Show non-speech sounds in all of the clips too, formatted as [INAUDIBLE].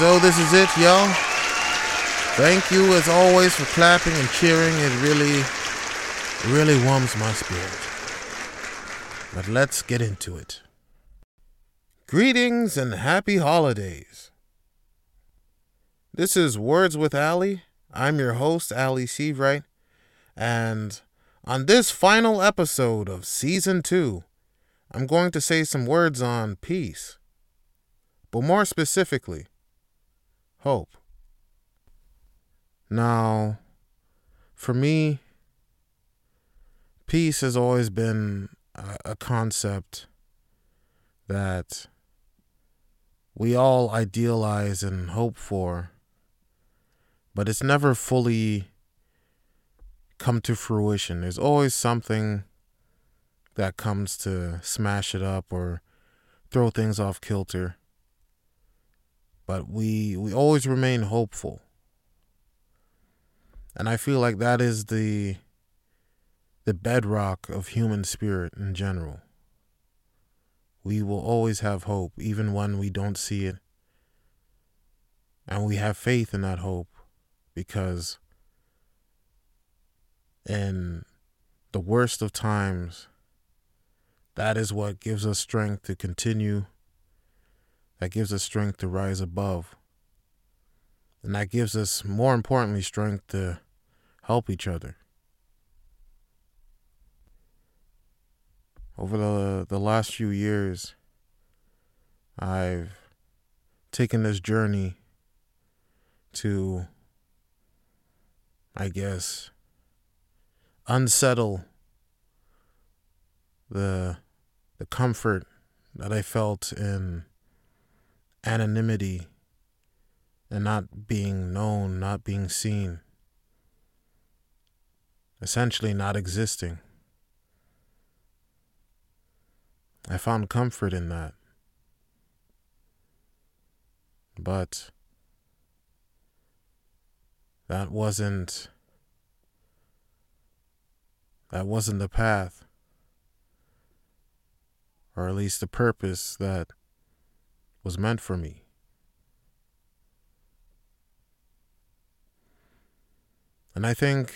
Though this is it, y'all. Thank you as always for clapping and cheering. It really, really warms my spirit. But let's get into it. Greetings and happy holidays. This is Words with Ali. I'm your host, Ali Seavright. And on this final episode of season two, I'm going to say some words on peace. But more specifically, hope. Now, for me, peace has always been a, a concept that we all idealize and hope for, but it's never fully come to fruition. There's always something that comes to smash it up or throw things off kilter. But we we always remain hopeful. And I feel like that is the the bedrock of human spirit in general. We will always have hope, even when we don't see it. And we have faith in that hope because in the worst of times, that is what gives us strength to continue. That gives us strength to rise above. And that gives us, more importantly, strength to help each other. Over the, the last few years, I've taken this journey to, I guess, unsettle the the comfort that I felt in anonymity and not being known, not being seen, essentially not existing. I found comfort in that. But that wasn't that wasn't the path or at least the purpose that was meant for me. And I think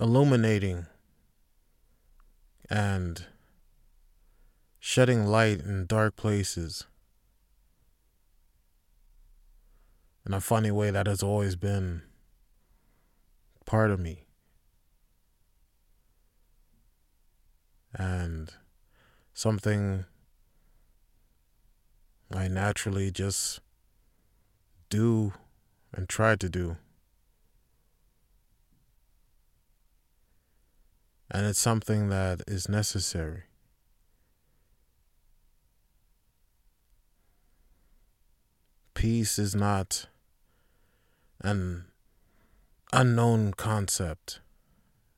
illuminating and shedding light in dark places in a funny way that has always been part of me. And something I naturally just do and try to do. And it's something that is necessary. Peace is not an unknown concept.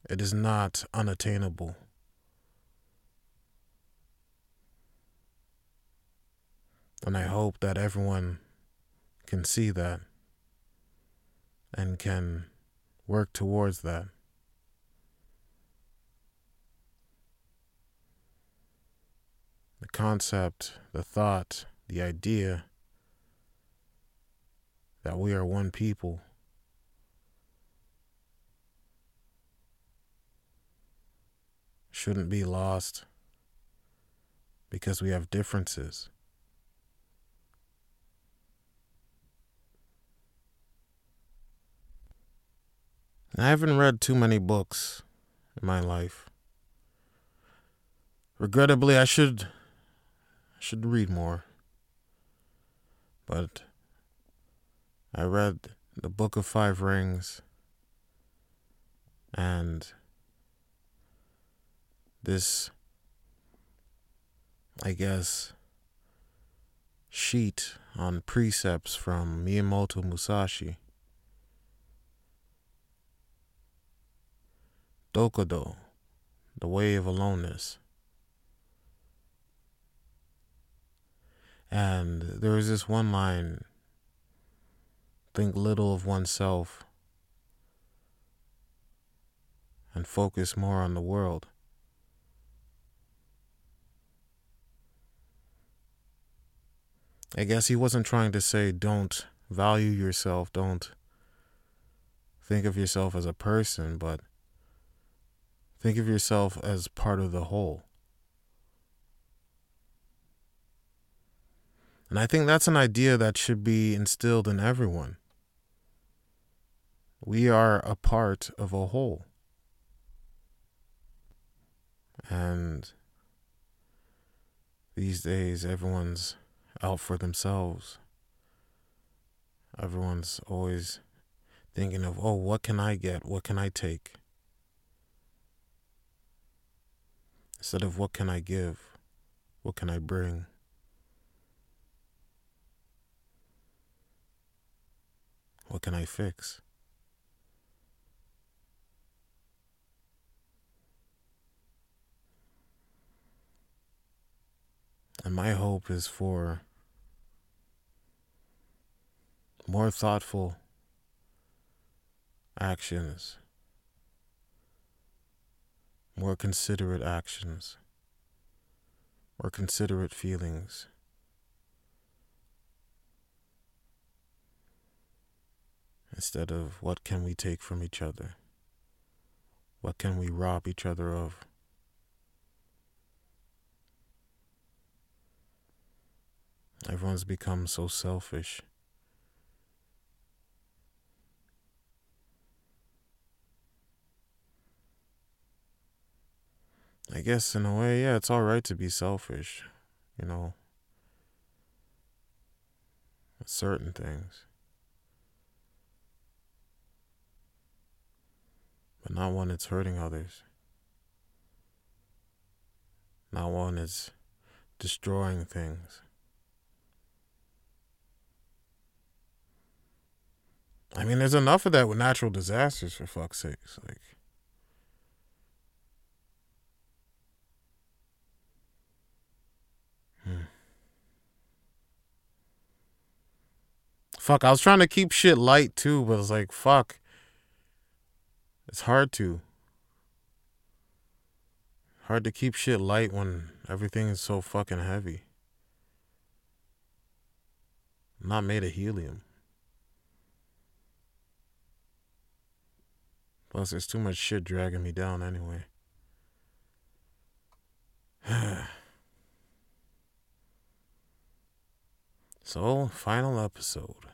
It is not unattainable. And I hope that everyone can see that and can work towards that. The concept, the thought, the idea that we are one people. Shouldn't be lost because we have differences. I haven't read too many books in my life. Regrettably, I should should read more. But I read the Book of Five Rings and this I guess sheet on precepts from Miyamoto Musashi Dokkodo, the way of aloneness. And there was this one line think little of oneself and focus more on the world. I guess he wasn't trying to say don't value yourself, don't think of yourself as a person, but think of yourself as part of the whole. And I think that's an idea that should be instilled in everyone. We are a part of a whole. And these days, everyone's out for themselves. Everyone's always thinking of, oh, what can I get? What can I take? Instead of what can I give? What can I bring? What can I fix? And my hope is for more thoughtful actions, more considerate actions, more considerate feelings. Instead of what can we take from each other? What can we rob each other of? Everyone's become so selfish. I guess in a way, yeah, it's all right to be selfish, you know, certain things. But not when it's hurting others. Not when it's destroying things. I mean, there's enough of that with natural disasters, for fuck's sakes. Like, Fuck, I was trying to keep shit light too, but it's like, fuck. It's hard to. Hard to keep shit light when everything is so fucking heavy. I'm not made of helium. Plus, there's too much shit dragging me down anyway. [SIGHS] so, final episode.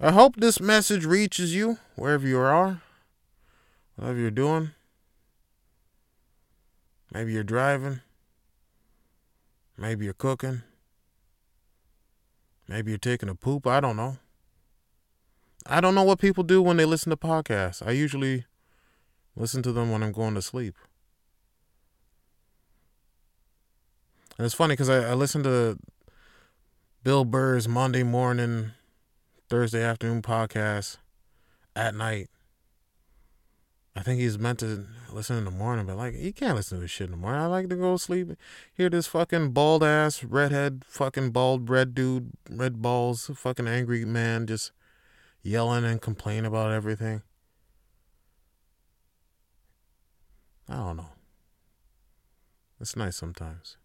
I hope this message reaches you wherever you are, whatever you're doing. Maybe you're driving. Maybe you're cooking. Maybe you're taking a poop. I don't know. I don't know what people do when they listen to podcasts. I usually listen to them when I'm going to sleep. And it's funny because I, I listen to Bill Burr's Monday morning, Thursday afternoon podcast at night. I think he's meant to listen in the morning, but like he can't listen to this shit in the morning. I like to go sleep, hear this fucking bald ass, redhead, fucking bald red dude, red balls, fucking angry man just yelling and complaining about everything. I don't know. It's nice sometimes.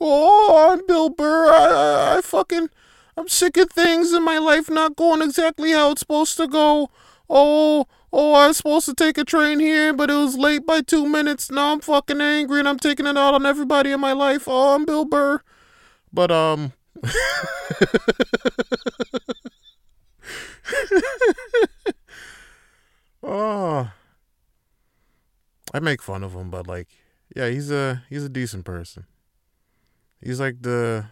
Oh, I'm Bill Burr. I, I, I fucking, I'm sick of things in my life not going exactly how it's supposed to go. Oh, oh, I was supposed to take a train here, but it was late by two minutes. Now I'm fucking angry and I'm taking it out on everybody in my life. Oh, I'm Bill Burr. But, um, oh, [LAUGHS] I make fun of him, but like, yeah, he's a he's a decent person. He's like the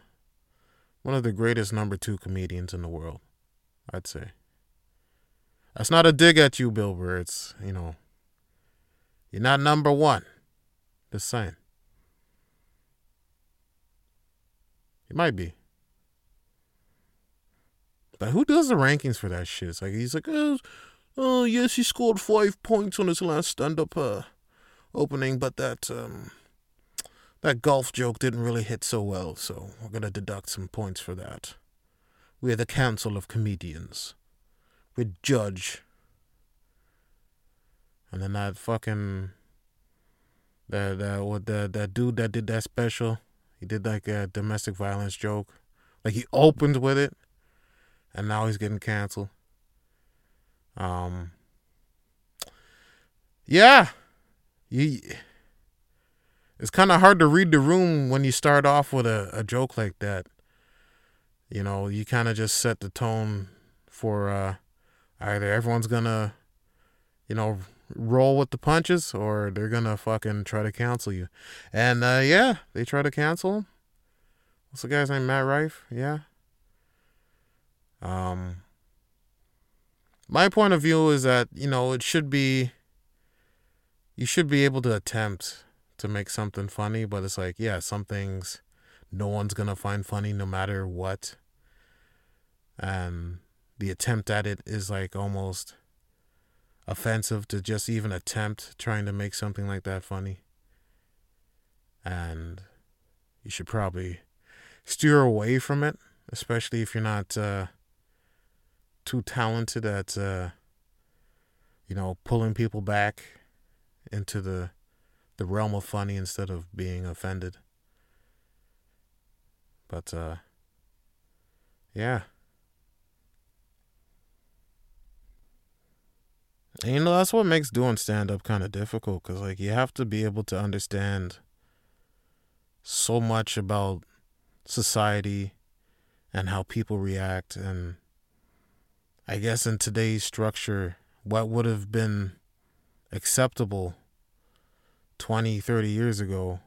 one of the greatest number two comedians in the world, I'd say. That's not a dig at you, Bill Burr. It's you know, you're not number one. Just saying. He might be. But who does the rankings for that shit? It's like he's like, oh, oh yes, he scored five points on his last stand-up uh, opening, but that um, that golf joke didn't really hit so well, so we're gonna deduct some points for that. We're the council of comedians. We judge. And then that fucking That that what that that dude that did that special, he did like a domestic violence joke. Like he opened with it, and now he's getting canceled. Um. Yeah, you. It's kind of hard to read the room when you start off with a, a joke like that. You know, you kind of just set the tone for uh, either everyone's gonna, you know, roll with the punches or they're gonna fucking try to cancel you. And uh, yeah, they try to cancel him. What's the guy's name? Matt Rife? Yeah. Um my point of view is that, you know, it should be you should be able to attempt to make something funny, but it's like, yeah, some things no one's gonna find funny no matter what. And the attempt at it is like almost offensive to just even attempt trying to make something like that funny. And you should probably steer away from it, especially if you're not uh, too talented at, uh, you know, pulling people back into the the realm of funny instead of being offended. But uh, yeah. And you know, that's what makes doing stand up kind of difficult because, like, you have to be able to understand so much about society and how people react. And I guess in today's structure, what would have been acceptable 20, 30 years ago,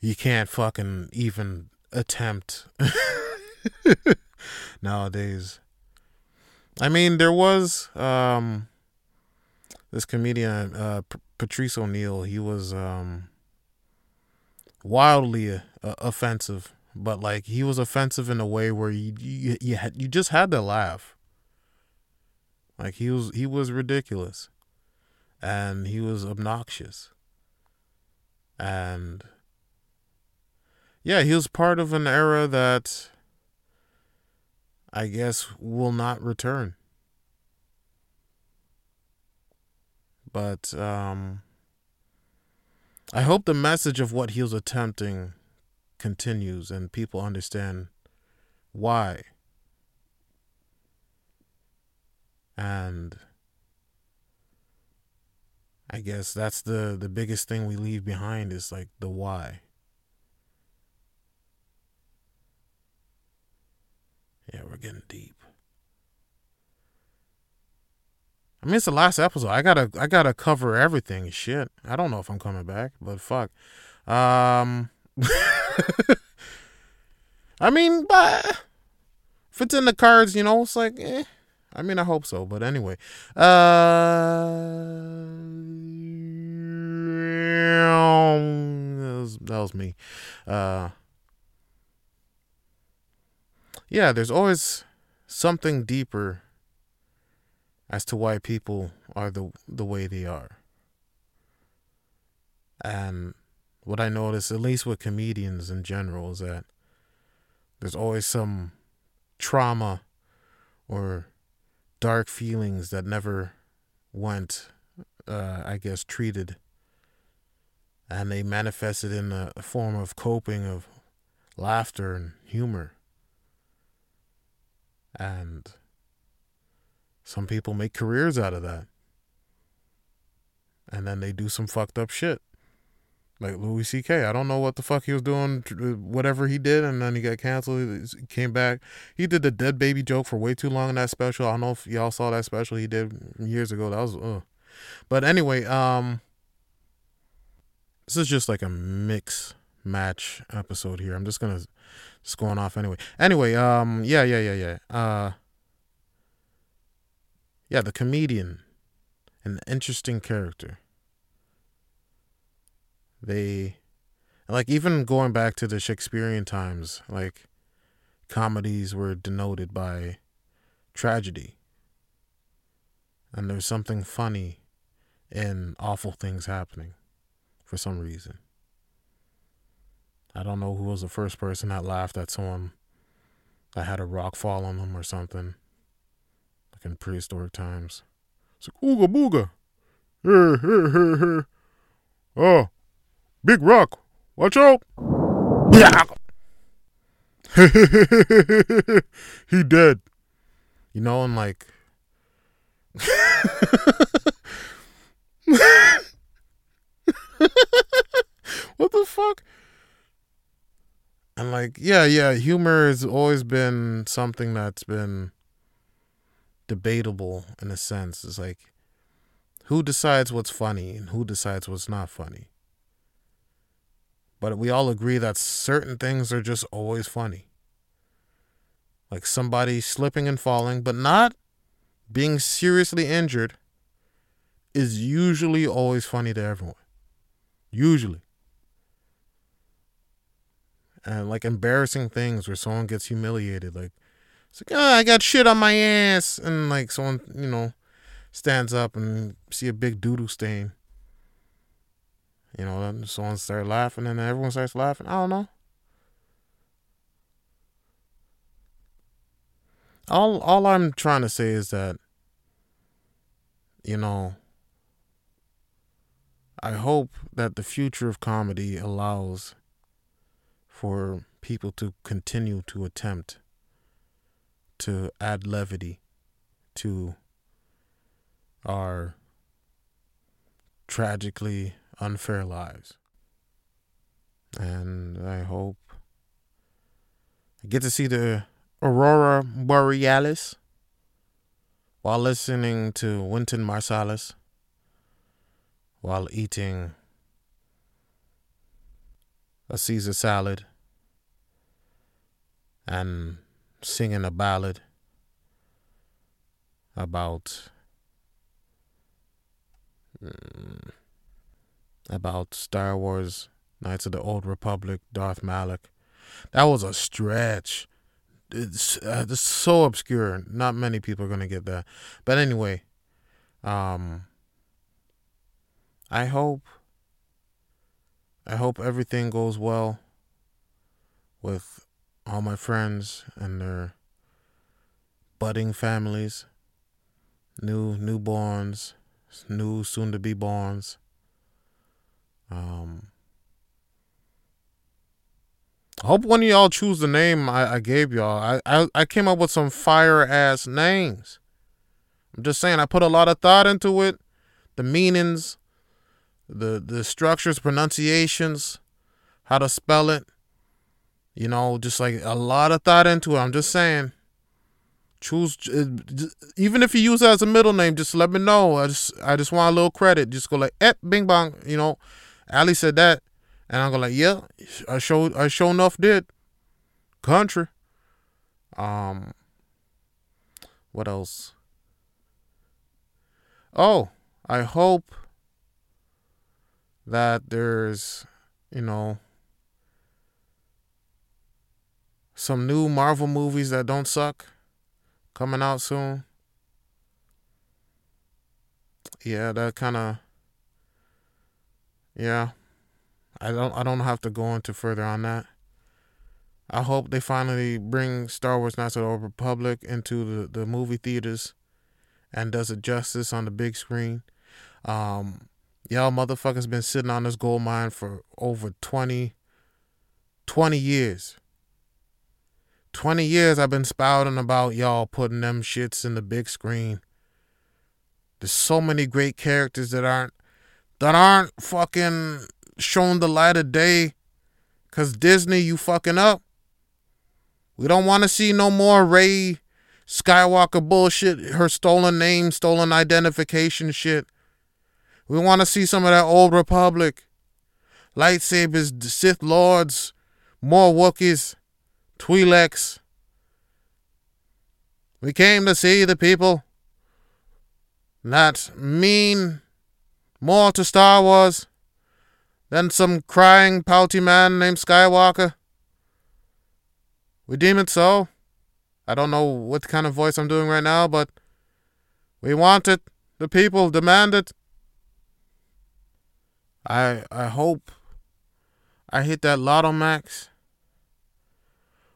you can't fucking even attempt [LAUGHS] nowadays. I mean, there was. Um, this comedian uh, P- Patrice O'Neal. He was um, wildly uh, offensive, but like he was offensive in a way where you you you, had, you just had to laugh. Like he was he was ridiculous, and he was obnoxious, and yeah, he was part of an era that I guess will not return. But um, I hope the message of what he was attempting continues and people understand why. And I guess that's the the biggest thing we leave behind is like the why. Yeah, we're getting deep. I mean, it's the last episode. I gotta, I gotta cover everything. Shit, I don't know if I'm coming back, but fuck. Um, [LAUGHS] I mean, but if it's in the cards, you know, it's like, eh. I mean, I hope so. But anyway, uh, that was, that was me. Uh, yeah, there's always something deeper as to why people are the the way they are. And what I notice, at least with comedians in general, is that there's always some trauma or dark feelings that never went, uh, I guess, treated. And they manifested in a, form of coping of laughter and humor. And some people make careers out of that. And then they do some fucked up shit. Like Louis C.K. I don't know what the fuck he was doing, whatever he did, and then he got canceled. He came back. He did the dead baby joke for way too long in that special. I don't know if y'all saw that special he did years ago. That was, uh. but anyway, um, this is just like a mix match episode here. I'm just gonna just going off anyway. Anyway, um, yeah, yeah, yeah, yeah. Uh, yeah, the comedian, an interesting character. They, like, even going back to the Shakespearean times, like, comedies were denoted by tragedy. And there's something funny in awful things happening for some reason. I don't know who was the first person that laughed at someone that had a rock fall on them or something Like in prehistoric times. It's like ooga booga. Here, here, here, here. Oh, Big rock, watch out. [LAUGHS] he dead. You know, and like [LAUGHS] what the fuck? And like, yeah, yeah, humor has always been something that's been debatable in a sense. It's like who decides what's funny and who decides what's not funny. But we all agree that certain things are just always funny. Like somebody slipping and falling, but not being seriously injured is usually always funny to everyone. Usually. And like embarrassing things where someone gets humiliated, like it's like, oh, I got shit on my ass, and like someone, you know, stands up and see a big doodle stain. You know, someone starts laughing, and everyone starts laughing. I don't know. All all I'm trying to say is that, you know, I hope that the future of comedy allows for people to continue to attempt to add levity to our tragically unfair lives. And I hope I get to see the Aurora Borealis while listening to Wynton Marsalis while eating a Caesar salad and singing a ballad about mm, about Star Wars Knights of the Old Republic Darth Malak. That was a stretch. It's, uh, it's so obscure. Not many people are gonna get that. But anyway, um, I hope I hope everything goes well with all my friends and their budding families, new newborns, new soon to be borns. Um I hope one of y'all choose the name I, I gave y'all. I, I I came up with some fire ass names. I'm just saying I put a lot of thought into it, the meanings, the the structures, pronunciations, how to spell it. You know, just like a lot of thought into it. I'm just saying. Choose even if you use it as a middle name, just let me know. I just I just want a little credit. Just go like, eh, bing bong. You know, Ali said that, and I'm like, yeah, I showed I sure enough did. Country. Um. What else? Oh, I hope that there's, you know, some new Marvel movies that don't suck coming out soon. Yeah, that kind of yeah. I don't I don't have to go into further on that. I hope they finally bring Star Wars Knights of the Old Republic into the, the movie theaters and does it justice on the big screen. Um, Y'all motherfuckers been sitting on this gold mine for over 20, 20 years. 20 years I've been spouting about y'all putting them shits in the big screen. There's so many great characters that aren't that aren't fucking shown the light of day cuz Disney you fucking up. We don't want to see no more Rey Skywalker bullshit, her stolen name, stolen identification shit. We want to see some of that old republic. Lightsabers, Sith Lords, more Wookiees, Twi'leks. We came to see the people. Not mean more to Star Wars than some crying, pouty man named Skywalker. We deem it so. I don't know what kind of voice I'm doing right now, but we want it. The people demand it. I I hope I hit that lotto max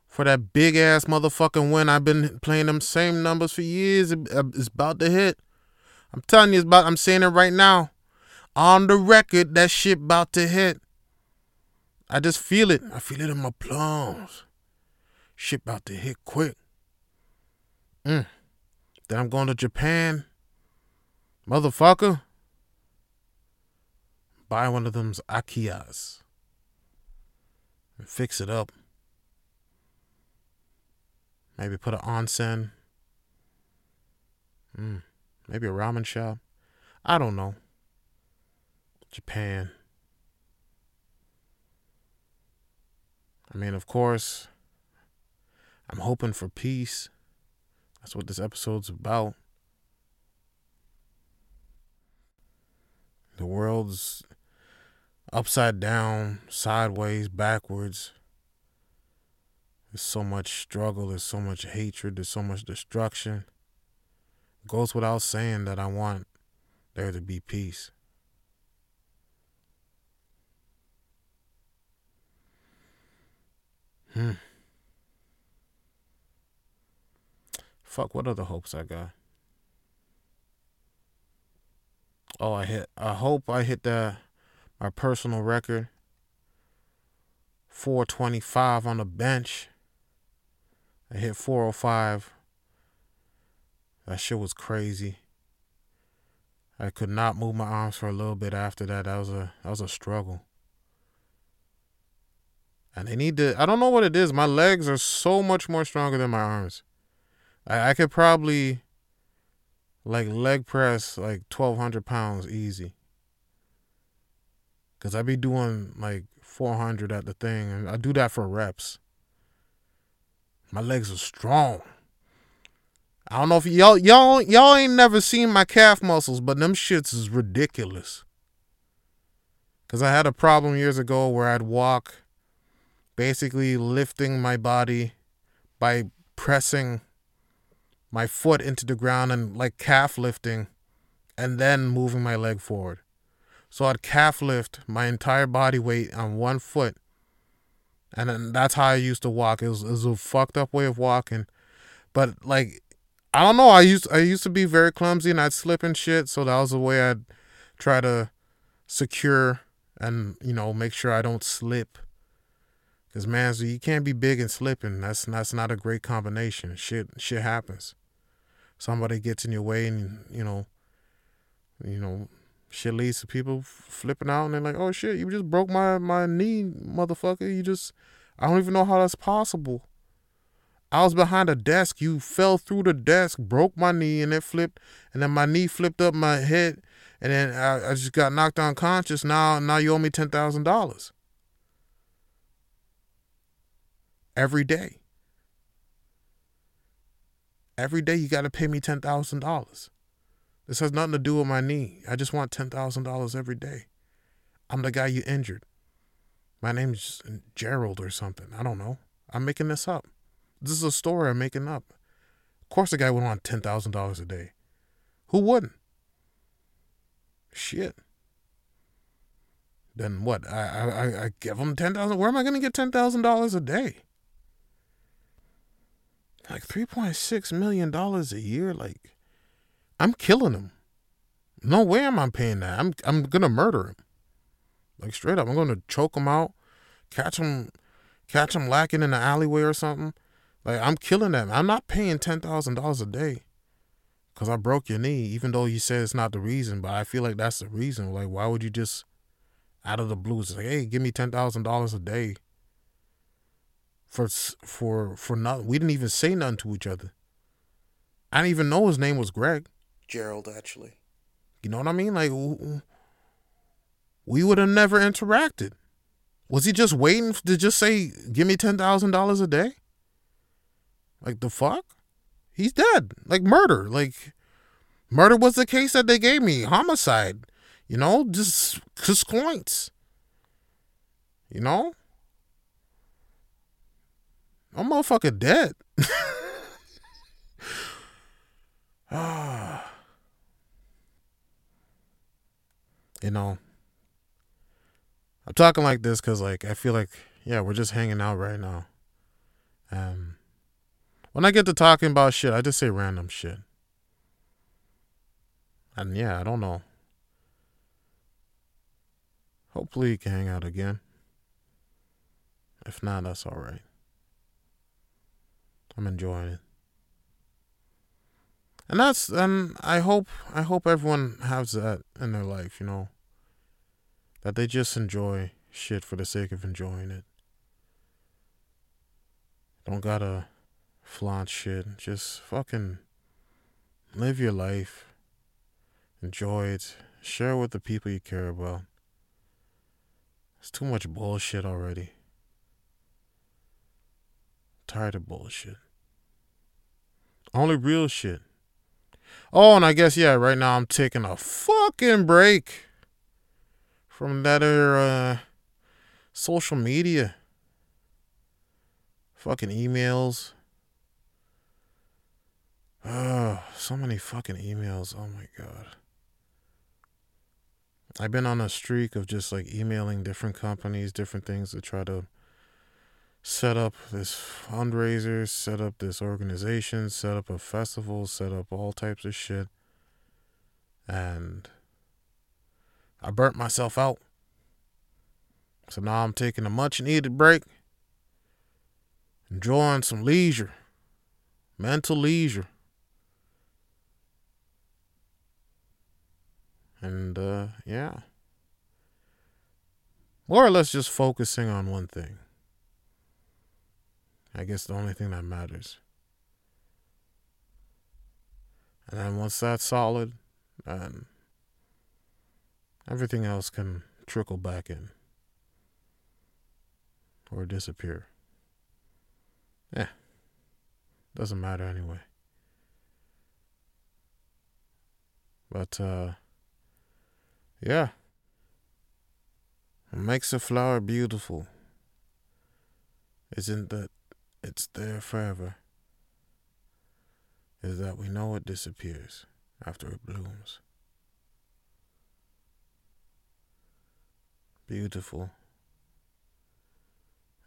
for that big ass motherfucking win. I've been playing them same numbers for years. Uh, it's about to hit. I'm telling you, it's about. I'm saying it right now, on the record. That shit about to hit. I just feel it. I feel it in my plums. Shit about to hit quick. Mm. Then I'm going to Japan. Motherfucker. Buy one of them's Akiyas. And fix it up. Maybe put an onsen. Mm. Maybe a ramen shop. I don't know. Japan. I mean, of course, I'm hoping for peace. That's what this episode's about. The world's upside down, sideways, backwards. There's so much struggle, there's so much hatred, there's so much destruction. It goes without saying that I want there to be peace. Hmm. Fuck, what other hopes I got? Oh, I hit. I hope I hit that my personal record. 425 on the bench. I hit 405. That shit was crazy. I could not move my arms for a little bit after that. That was a that was a struggle. And they need to I don't know what it is. My legs are so much more stronger than my arms. I, I could probably like leg press like twelve hundred pounds easy. Cause I be doing like four hundred at the thing and I do that for reps. My legs are strong. I don't know if y'all y'all y'all ain't never seen my calf muscles, but them shits is ridiculous. Cause I had a problem years ago where I'd walk basically lifting my body by pressing my foot into the ground and like calf lifting and then moving my leg forward. So I'd calf lift my entire body weight on one foot. And then that's how I used to walk. It was, it was a fucked up way of walking. But like I don't know. I used I used to be very clumsy and I'd slip and shit. So that was the way I'd try to secure and you know make sure I don't slip. Cause man, so you can't be big and slipping. That's that's not a great combination. Shit shit happens. Somebody gets in your way, and you know, you know, shit leads to people flipping out, and they're like, "Oh shit, you just broke my my knee, motherfucker. You just, I don't even know how that's possible." I was behind a desk. You fell through the desk, broke my knee, and it flipped. And then my knee flipped up my head, and then I, I just got knocked unconscious. Now, now you owe me ten thousand dollars every day. Every day you got to pay me ten thousand dollars. This has nothing to do with my knee. I just want ten thousand dollars every day. I'm the guy you injured. My name's Gerald or something. I don't know. I'm making this up. This is a story I'm making up. Of course, the guy would want ten thousand dollars a day. Who wouldn't? Shit. Then what? I I, I give him ten thousand. Where am I going to get ten thousand dollars a day? Like three point six million dollars a year. Like, I'm killing him. No way am I paying that. I'm I'm gonna murder him. Like straight up, I'm gonna choke him out, catch him, catch him lacking in the alleyway or something like I'm killing them. I'm not paying ten thousand dollars a day because I broke your knee, even though you said it's not the reason. But I feel like that's the reason. Like, why would you just out of the blue just like, hey, give me ten thousand dollars a day for for for nothing? We didn't even say nothing to each other. I didn't even know his name was Greg. Gerald, actually. You know what I mean? Like, we would have never interacted. Was he just waiting to just say, "Give me ten thousand dollars a day"? Like the fuck? He's dead. Like murder. Like murder was the case that they gave me. Homicide. You know, just just points. You know? I'm motherfucker dead. [LAUGHS] [SIGHS] You know, I'm talking like this because, like, I feel like, yeah, we're just hanging out right now. Um, when I get to talking about shit, I just say random shit. And yeah, I don't know. Hopefully, you can hang out again. If not, that's all right. I'm enjoying it. And that's and I hope I hope everyone has that in their life, you know. That they just enjoy shit for the sake of enjoying it. Don't gotta flaunt shit. Just fucking live your life. Enjoy it. Share with the people you care about. It's too much bullshit already. tired of bullshit. Only real shit. Oh, and I guess yeah, right now I'm taking a fucking break from that uh social media. Fucking emails. Oh, so many fucking emails. Oh my god. I've been on a streak of just like emailing different companies, different things to try to set up this fundraiser, set up this organization, set up a festival, set up all types of shit. And I burnt myself out. So now I'm taking a much needed break, enjoying some leisure, mental leisure. And uh, yeah. More or less just focusing on one thing. I guess the only thing that matters. And then once that's solid, then everything else can trickle back in or disappear. Yeah. Doesn't matter anyway. But uh yeah. What makes a flower beautiful isn't that it's there forever, is that we know it disappears after it blooms. Beautiful,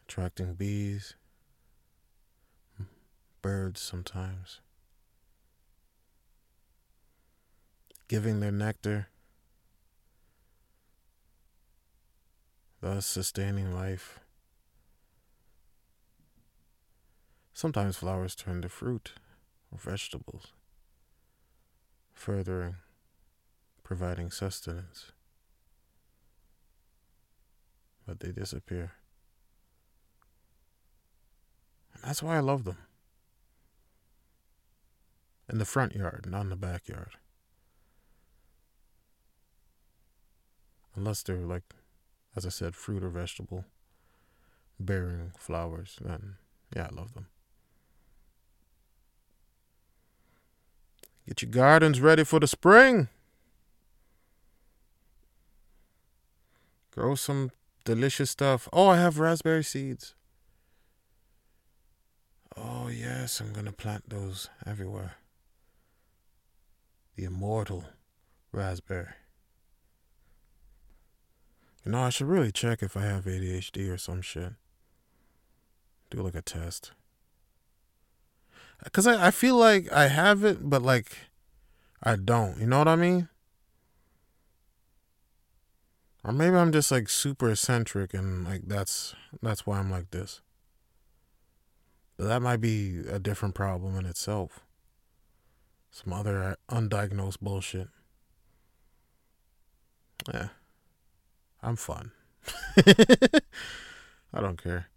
attracting bees, birds sometimes, giving their nectar. Thus sustaining life. Sometimes flowers turn to fruit or vegetables, furthering providing sustenance. But they disappear. And that's why I love them. In the front yard, not in the backyard. Unless they're like as I said, fruit or vegetable bearing flowers, then yeah, I love them. Get your gardens ready for the spring. Grow some delicious stuff. Oh, I have raspberry seeds. Oh, yes, I'm going to plant those everywhere. The immortal raspberry. You know, I should really check if I have ADHD or some shit. Do like a test. Because I, I feel like I have it, but like I don't. You know what I mean? Or maybe I'm just like super eccentric and like that's that's why I'm like this. But that might be a different problem in itself. Some other undiagnosed bullshit. Yeah. I'm fun. [LAUGHS] I don't care.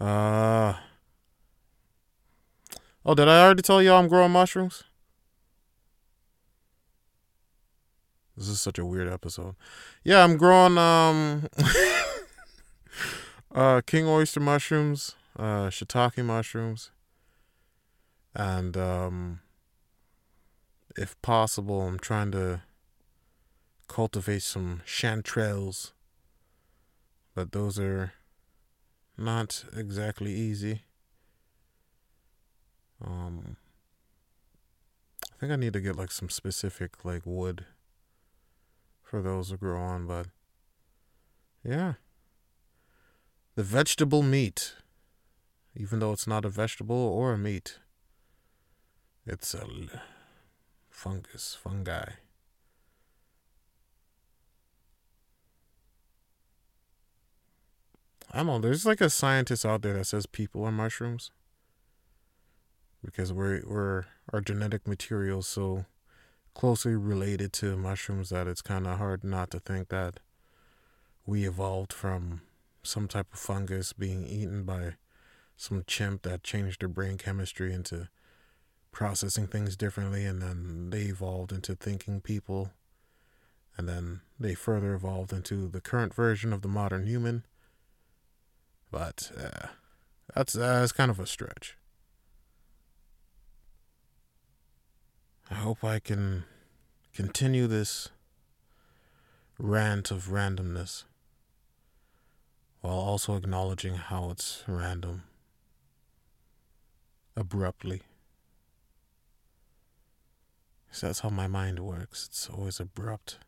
Uh Oh, did I already tell y'all I'm growing mushrooms? This is such a weird episode. Yeah, I'm growing um [LAUGHS] uh king oyster mushrooms, uh shiitake mushrooms, and um if possible, I'm trying to cultivate some chanterelles, but those are not exactly easy. Um, I think I need to get like some specific like wood for those to grow on, but yeah. The vegetable meat, even though it's not a vegetable or a meat, it's a fungus, fungi. I don't know. There's like a scientist out there that says people are mushrooms because we're we're our genetic material so closely related to mushrooms that it's kind of hard not to think that we evolved from some type of fungus being eaten by some chimp that changed their brain chemistry into processing things differently and then they evolved into thinking people. And then they further evolved into the current version of the modern human. But uh, that's uh, that's kind of a stretch I hope I can continue this rant of randomness while also acknowledging how it's random abruptly. So that's how my mind works. It's always abrupt.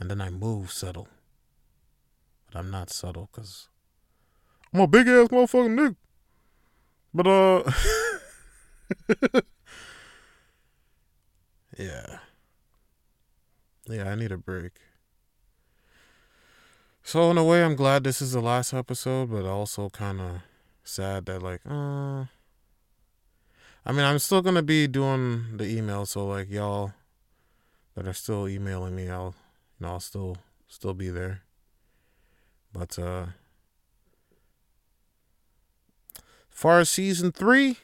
And then I move subtle. But I'm not subtle because I'm a big ass motherfucking nigga. But, uh. [LAUGHS] Yeah. Yeah, I need a break. So in a way, I'm glad this is the last episode, but also kind of sad that like, uh. I mean, I'm still gonna be doing the email, so like y'all that are still emailing me, I'll, you know, I'll still still be there. But uh, far as season three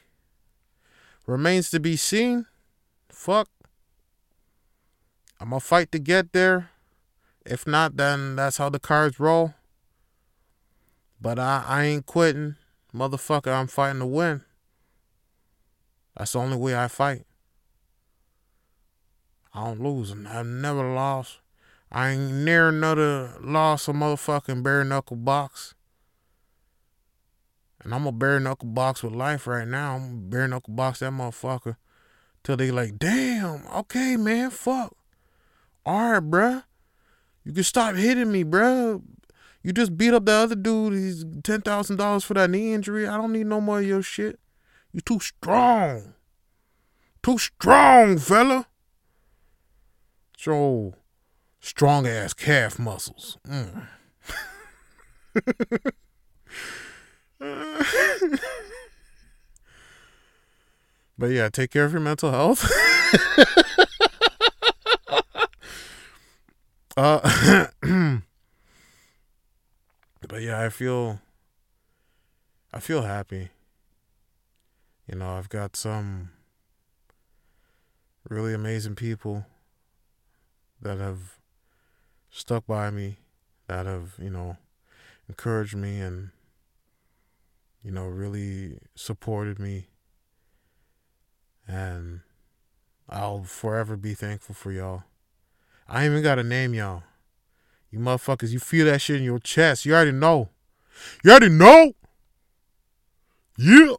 remains to be seen. Fuck. I'm gonna fight to get there. If not, then that's how the cards roll. But I, I ain't quitting. Motherfucker, I'm fighting to win. That's the only way I fight. I don't lose. I've never lost. I ain't near another loss a motherfucking bare knuckle box. And I'm a bare knuckle box with life right now. I'm bare knuckle box that motherfucker till they like, damn, okay, man, fuck all right, bruh. You can stop hitting me, bruh. You just beat up the other dude. He's ten thousand dollars for that knee injury. I don't need no more of your shit. You too strong. Too strong, fella. So strong ass calf muscles. Mm. [LAUGHS] but yeah, take care of your mental health. [LAUGHS] Uh, [CLEARS THROAT] but yeah, I feel, I feel happy. You know, I've got some really amazing people that have stuck by me, that have, you know, encouraged me and, you know, really supported me. And I'll forever be thankful for y'all. I ain't even got a name, y'all. You motherfuckers, you feel that shit in your chest. You already know. You already know. Yeah.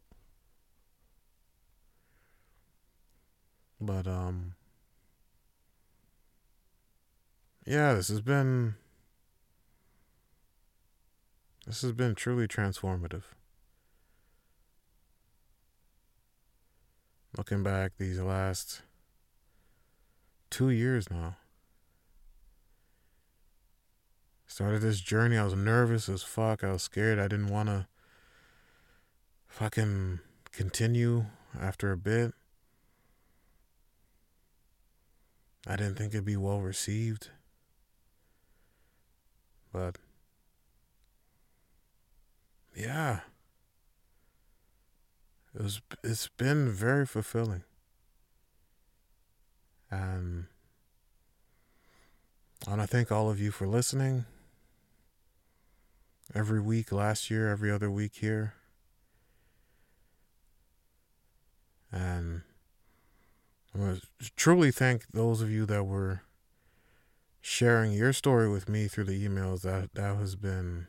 But um Yeah, this has been this has been truly transformative. Looking back these last 2 years now. Started this journey. I was nervous as fuck. I was scared. I didn't want to fucking continue after a bit. I didn't think it'd be well received. But yeah. It was it's been very fulfilling. And I want to thank all of you for listening every week last year, every other week here. And I want to truly thank those of you that were sharing your story with me through the emails. That that has been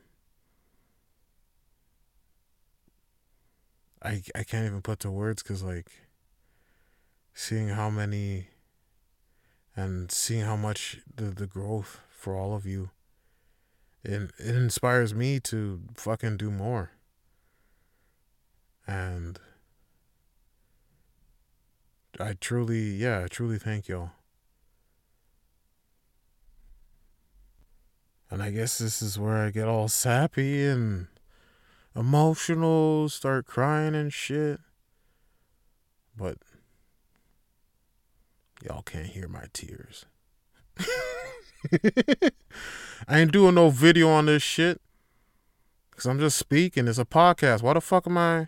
I I can't even put to words cuz like seeing how many and seeing how much the the growth for all of you it it inspires me to fucking do more. And I truly, yeah, I truly thank y'all. And I guess this is where I get all sappy and emotional, start crying and shit. But y'all can't hear my tears. [LAUGHS] [LAUGHS] I ain't doing no video on this shit. Cause I'm just speaking. It's a podcast. Why the fuck am I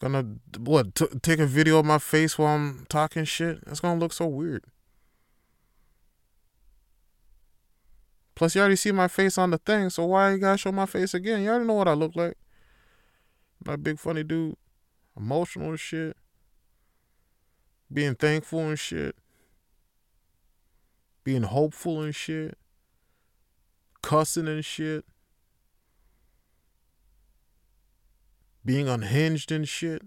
gonna what t- take a video of my face while I'm talking shit? That's gonna look so weird. Plus, you already see my face on the thing, so why you gotta show my face again? You already know what I look like. My big funny dude, emotional shit, being thankful and shit, being hopeful and shit, cussing and shit, being unhinged and shit,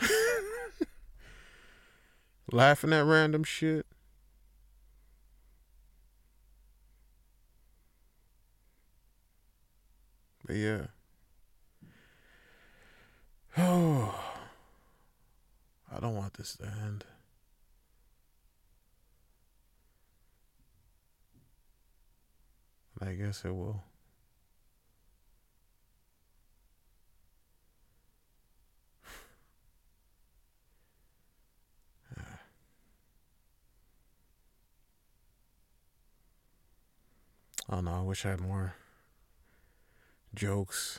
[LAUGHS] laughing at random shit. But yeah. Oh, [SIGHS] I don't want this to end. I guess it will. [SIGHS] I don't know. I wish I had more jokes.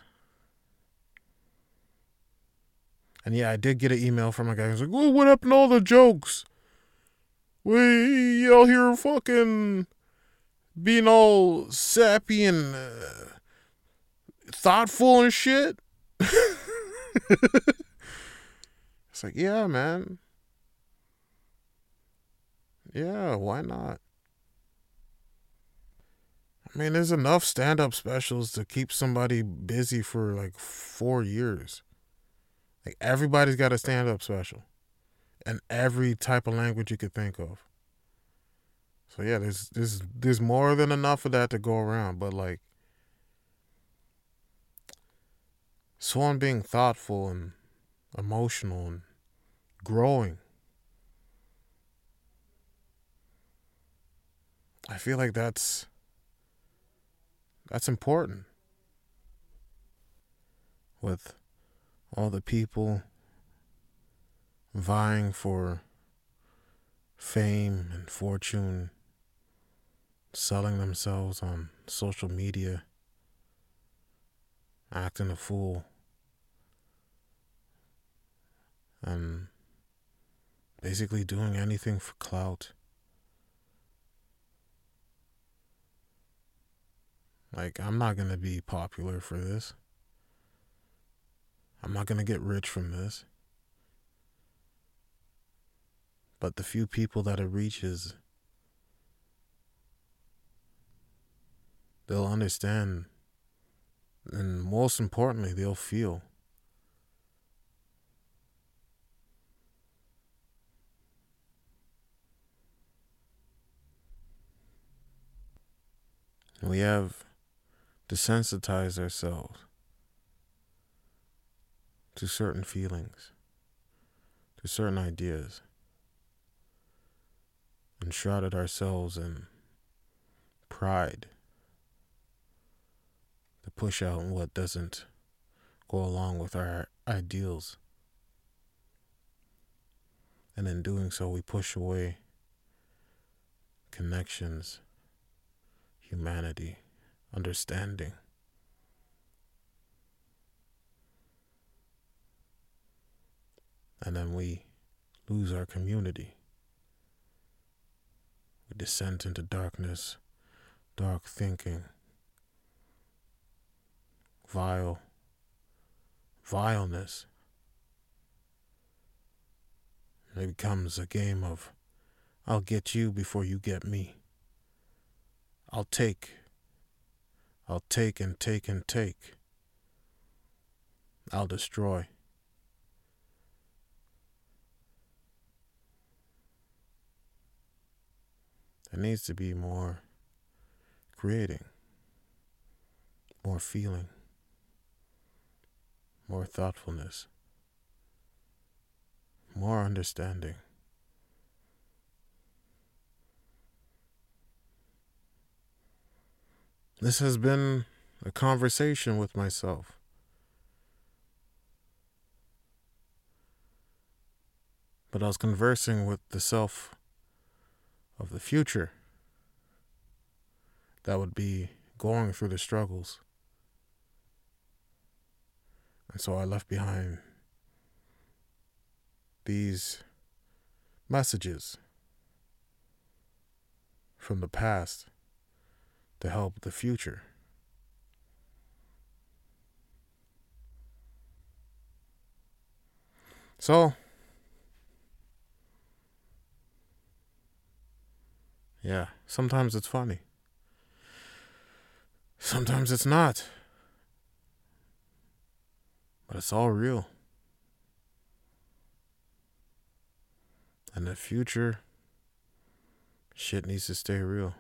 And yeah, I did get an email from a guy who's like, well, what happened to all the jokes? We y'all here fucking being all sappy and uh, thoughtful and shit. [LAUGHS] it's like, yeah, man. Yeah, why not? I mean, there's enough stand up specials to keep somebody busy for like four years. Like, everybody's got a stand up special and every type of language you could think of. So yeah, there's there's there's more than enough of that to go around, but like someone being thoughtful and emotional and growing. I feel like that's that's important. With all the people vying for fame and fortune, selling themselves on social media, acting a fool, and basically doing anything for clout. Like, I'm not going to be popular for this. I'm not going to get rich from this. But the few people that it reaches, they'll understand. And most importantly, they'll feel. We have desensitized ourselves to certain feelings, to certain ideas, and shrouded ourselves in pride to push out what doesn't go along with our ideals. And in doing so, we push away connections, humanity understanding. And then we lose our community. We descend into darkness, dark thinking, vile, vileness. It becomes a game of, I'll get you before you get me. I'll take I'll take and take and take. I'll destroy. There needs to be more creating, more feeling, more thoughtfulness, more understanding. This has been a conversation with myself. But I was conversing with the self of the future that would be going through the struggles. And so I left behind these messages from the past to help the future. So, yeah, sometimes it's funny. Sometimes it's not. But it's all real. And the future, shit needs to stay real.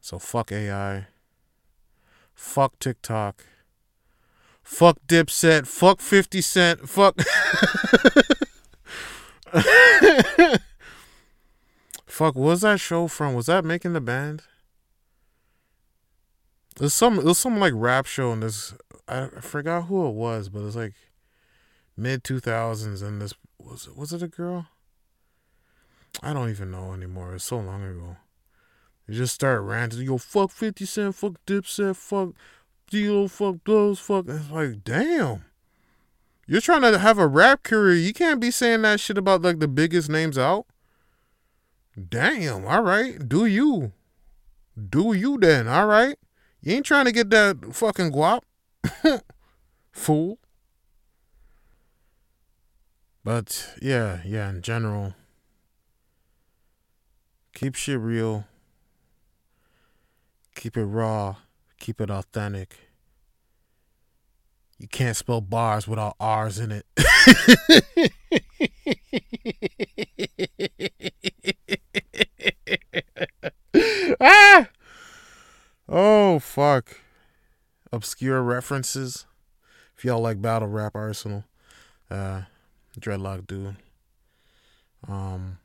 So fuck AI. Fuck TikTok. Fuck Dipset. Fuck 50 Cent. Fuck. [LAUGHS] fuck, what was that show from? Was that Making the Band? Was some was some like rap show and this I forgot who it was, but it was like mid two thousands and this was it was it a girl? I don't even know anymore. It's so long ago. You just start ranting, yo, fuck 50 Cent, fuck Dipset, fuck Deal, fuck those, fuck. It's like, damn. You're trying to have a rap career. You can't be saying that shit about like the biggest names out. Damn, all right. Do you. Do you then, all right? You ain't trying to get that fucking guap. [LAUGHS] Fool. But yeah, yeah, in general, keep shit real. Keep it raw. Keep it authentic. You can't spell bars without R's in it. [LAUGHS] ah! Oh, fuck. Obscure references. If y'all like battle rap Arsonal, uh, dreadlock dude. Um,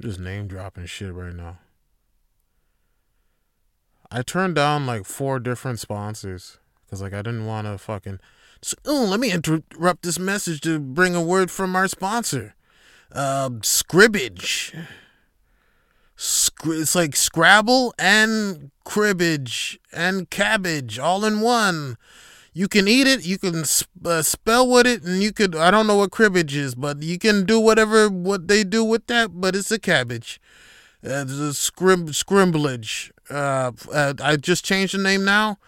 just name dropping shit right now. I turned down like four different sponsors because like I didn't want to fucking. oh, let me interrupt this message to bring a word from our sponsor, uh, Scribbage. It's like Scrabble and cribbage and cabbage all in one. You can eat it, you can uh, spell with it, and you could. I don't know what cribbage is, but you can do whatever what they do with that. But it's a cabbage. Uh, the scrim scrimblage. Uh, uh, I just changed the name now.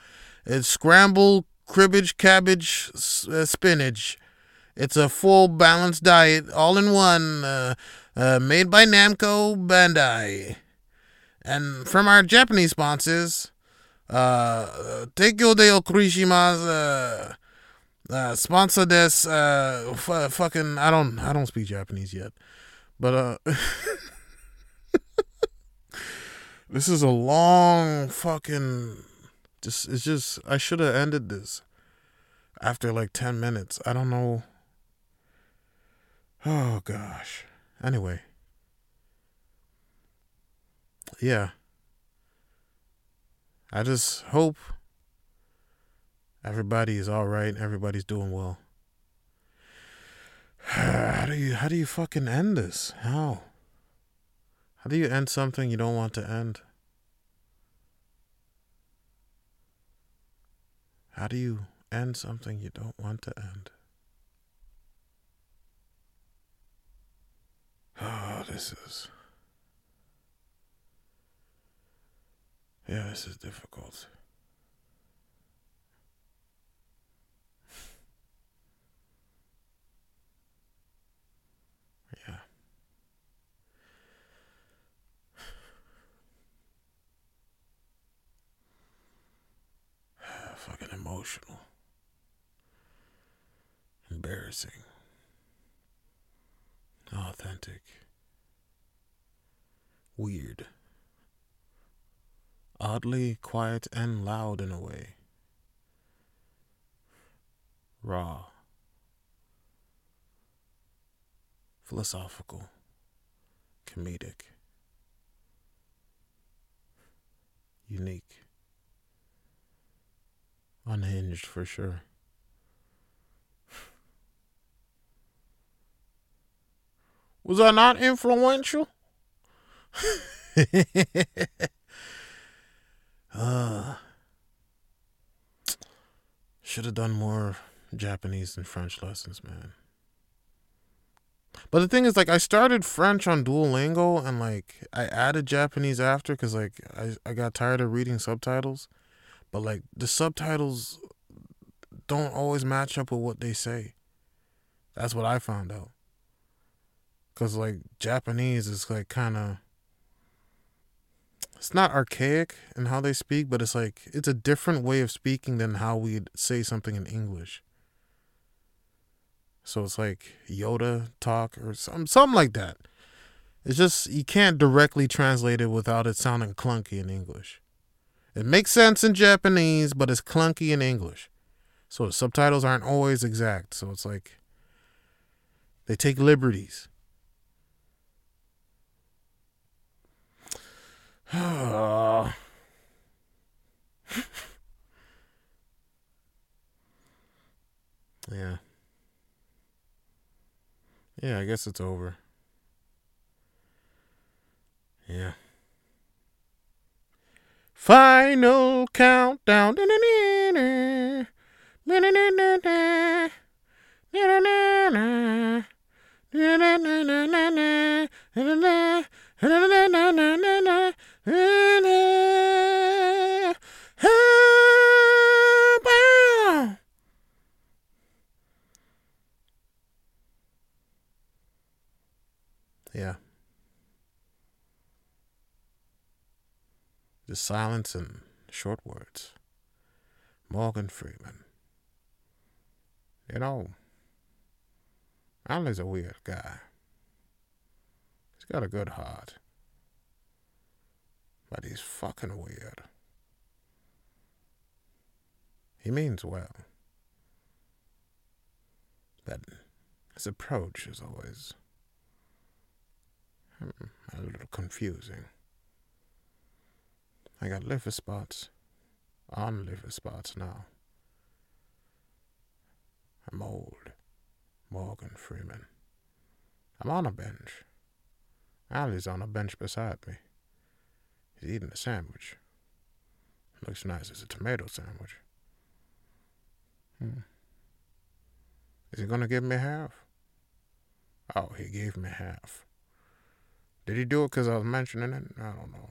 It's scrambled cribbage, cabbage, uh, spinach. It's a full balanced diet, all in one, uh, made by Namco Bandai. And from our Japanese sponsors, uh, Teikyo de Okurishima's, uh, uh, sponsor this, uh, f- fucking, I don't, I don't speak Japanese yet, but, uh, [LAUGHS] This is a long fucking. Just it's just I should have ended this after like ten minutes. I don't know. Oh gosh. Anyway. Yeah. I just hope everybody is all right. Everybody's doing well. [SIGHS] How do you how do you fucking end this? How? How do you end something you don't want to end? How do you end something you don't want to end? Oh, this is. Yeah, this is difficult. [LAUGHS] yeah. [SIGHS] fucking emotional. Embarrassing. Authentic. Weird. Oddly quiet and loud in a way. Raw. philosophical, comedic, unique, unhinged for sure. Was I not influential? [LAUGHS] uh, should have done more Japanese and French lessons, man. But the thing is, like, I started French on Duolingo and, like, I added Japanese after because, like, I, I got tired of reading subtitles. But, like, the subtitles don't always match up with what they say. That's what I found out. Because, like, Japanese is, like, kind of. It's not archaic in how they speak, but it's like, it's a different way of speaking than how we'd say something in English. So it's like Yoda talk or some something like that. It's just you can't directly translate it without it sounding clunky in English. It makes sense in Japanese, but it's clunky in English. So the subtitles aren't always exact. So it's like they take liberties. Yeah. Yeah, I guess it's over. Yeah. Final countdown. Yeah. The silence and short words. Morgan Freeman. You know, Ali's a weird guy. He's got a good heart. But he's fucking weird. He means well. But his approach is always hmm, a little confusing. I got liver spots on liver spots now. I'm old. Morgan Freeman. I'm on a bench. Ali's on a bench beside me. He's eating a sandwich. Looks nice as a tomato sandwich. Hmm. Is he gonna give me half? Oh, he gave me half. Did he do it because I was mentioning it? I don't know.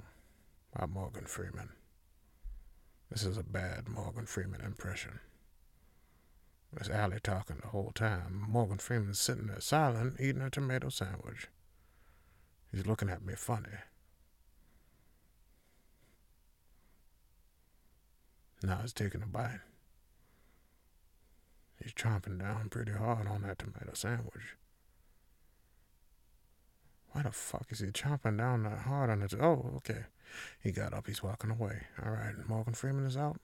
About Morgan Freeman. This is a bad Morgan Freeman impression. There's Allie talking the whole time. Morgan Freeman's sitting there silent, eating a tomato sandwich. He's looking at me funny. Now he's taking a bite. He's chomping down pretty hard on that tomato sandwich. Why the fuck is he chomping down that hard on it? Oh, okay. He got up. He's walking away. All right. Morgan Freeman is out.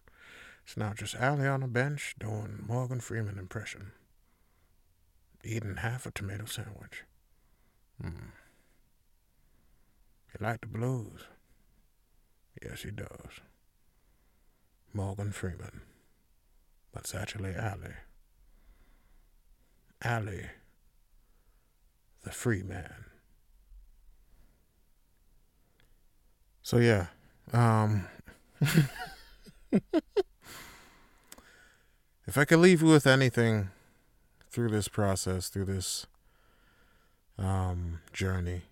It's now just Ali on the bench doing Morgan Freeman impression. Eating half a tomato sandwich. Hmm. He like the blues? Yes, he does. Morgan Freeman. But actually Ali. Ali, the free man. So yeah. Um [LAUGHS] if I could leave you with anything through this process, through this um journey,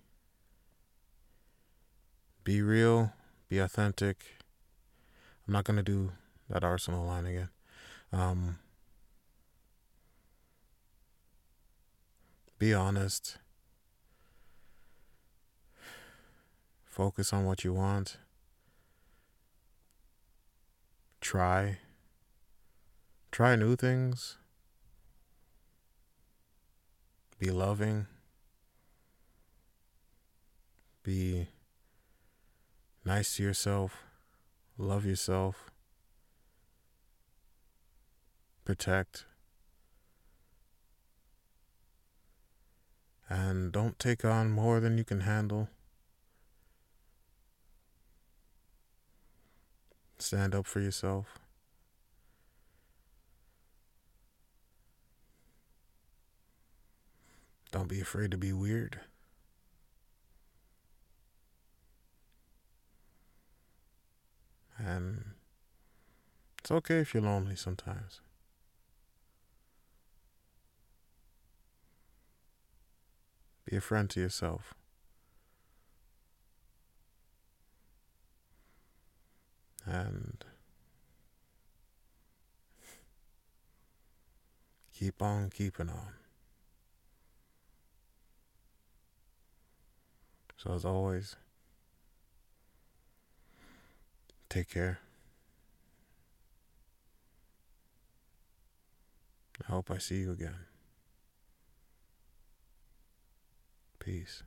be real, be authentic. I'm not gonna do that Arsonal line again. Um be honest Focus on what you want. Try. Try new things. Be loving. Be nice to yourself. Love yourself. Protect. And don't take on more than you can handle. Stand up for yourself. Don't be afraid to be weird. And it's okay if you're lonely sometimes. Be a friend to yourself. And keep on keeping on. So, as always, take care. I hope I see you again. Peace.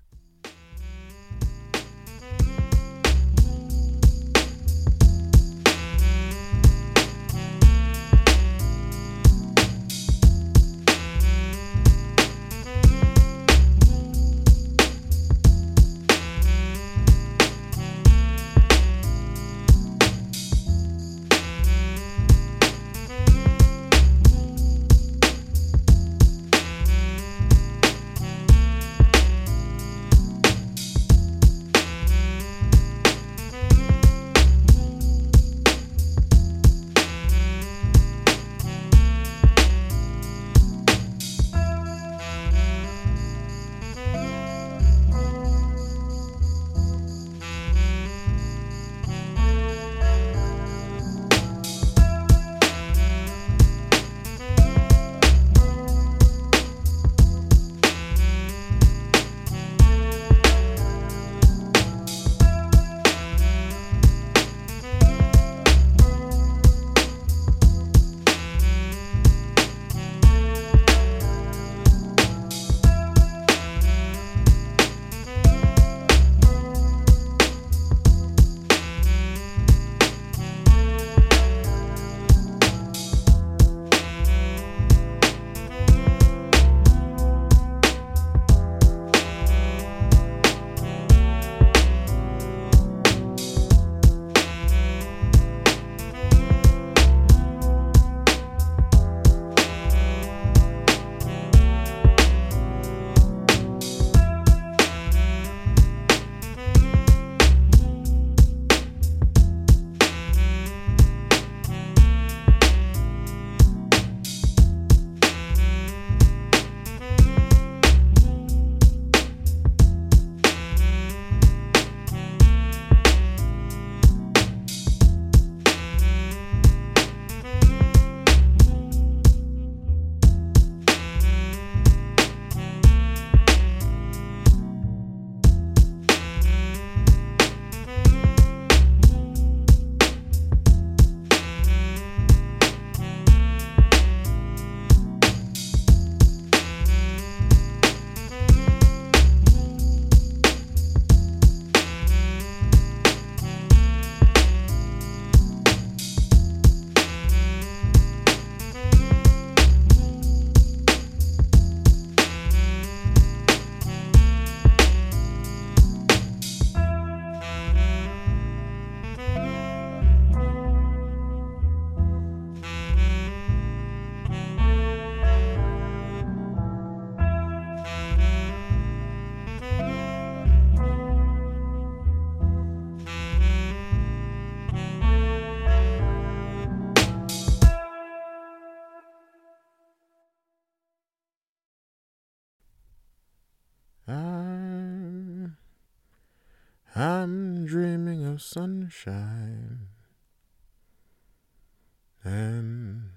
And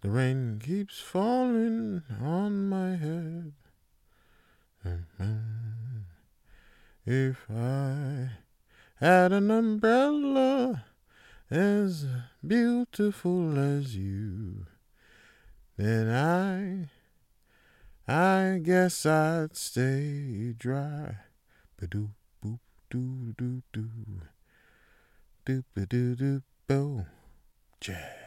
the rain keeps falling on my head. Mm-hmm. If I had an umbrella as beautiful as you, then I I guess I'd stay dry. Ba-doo, boop. Doo, ba-doo, doo, bo. Jazz.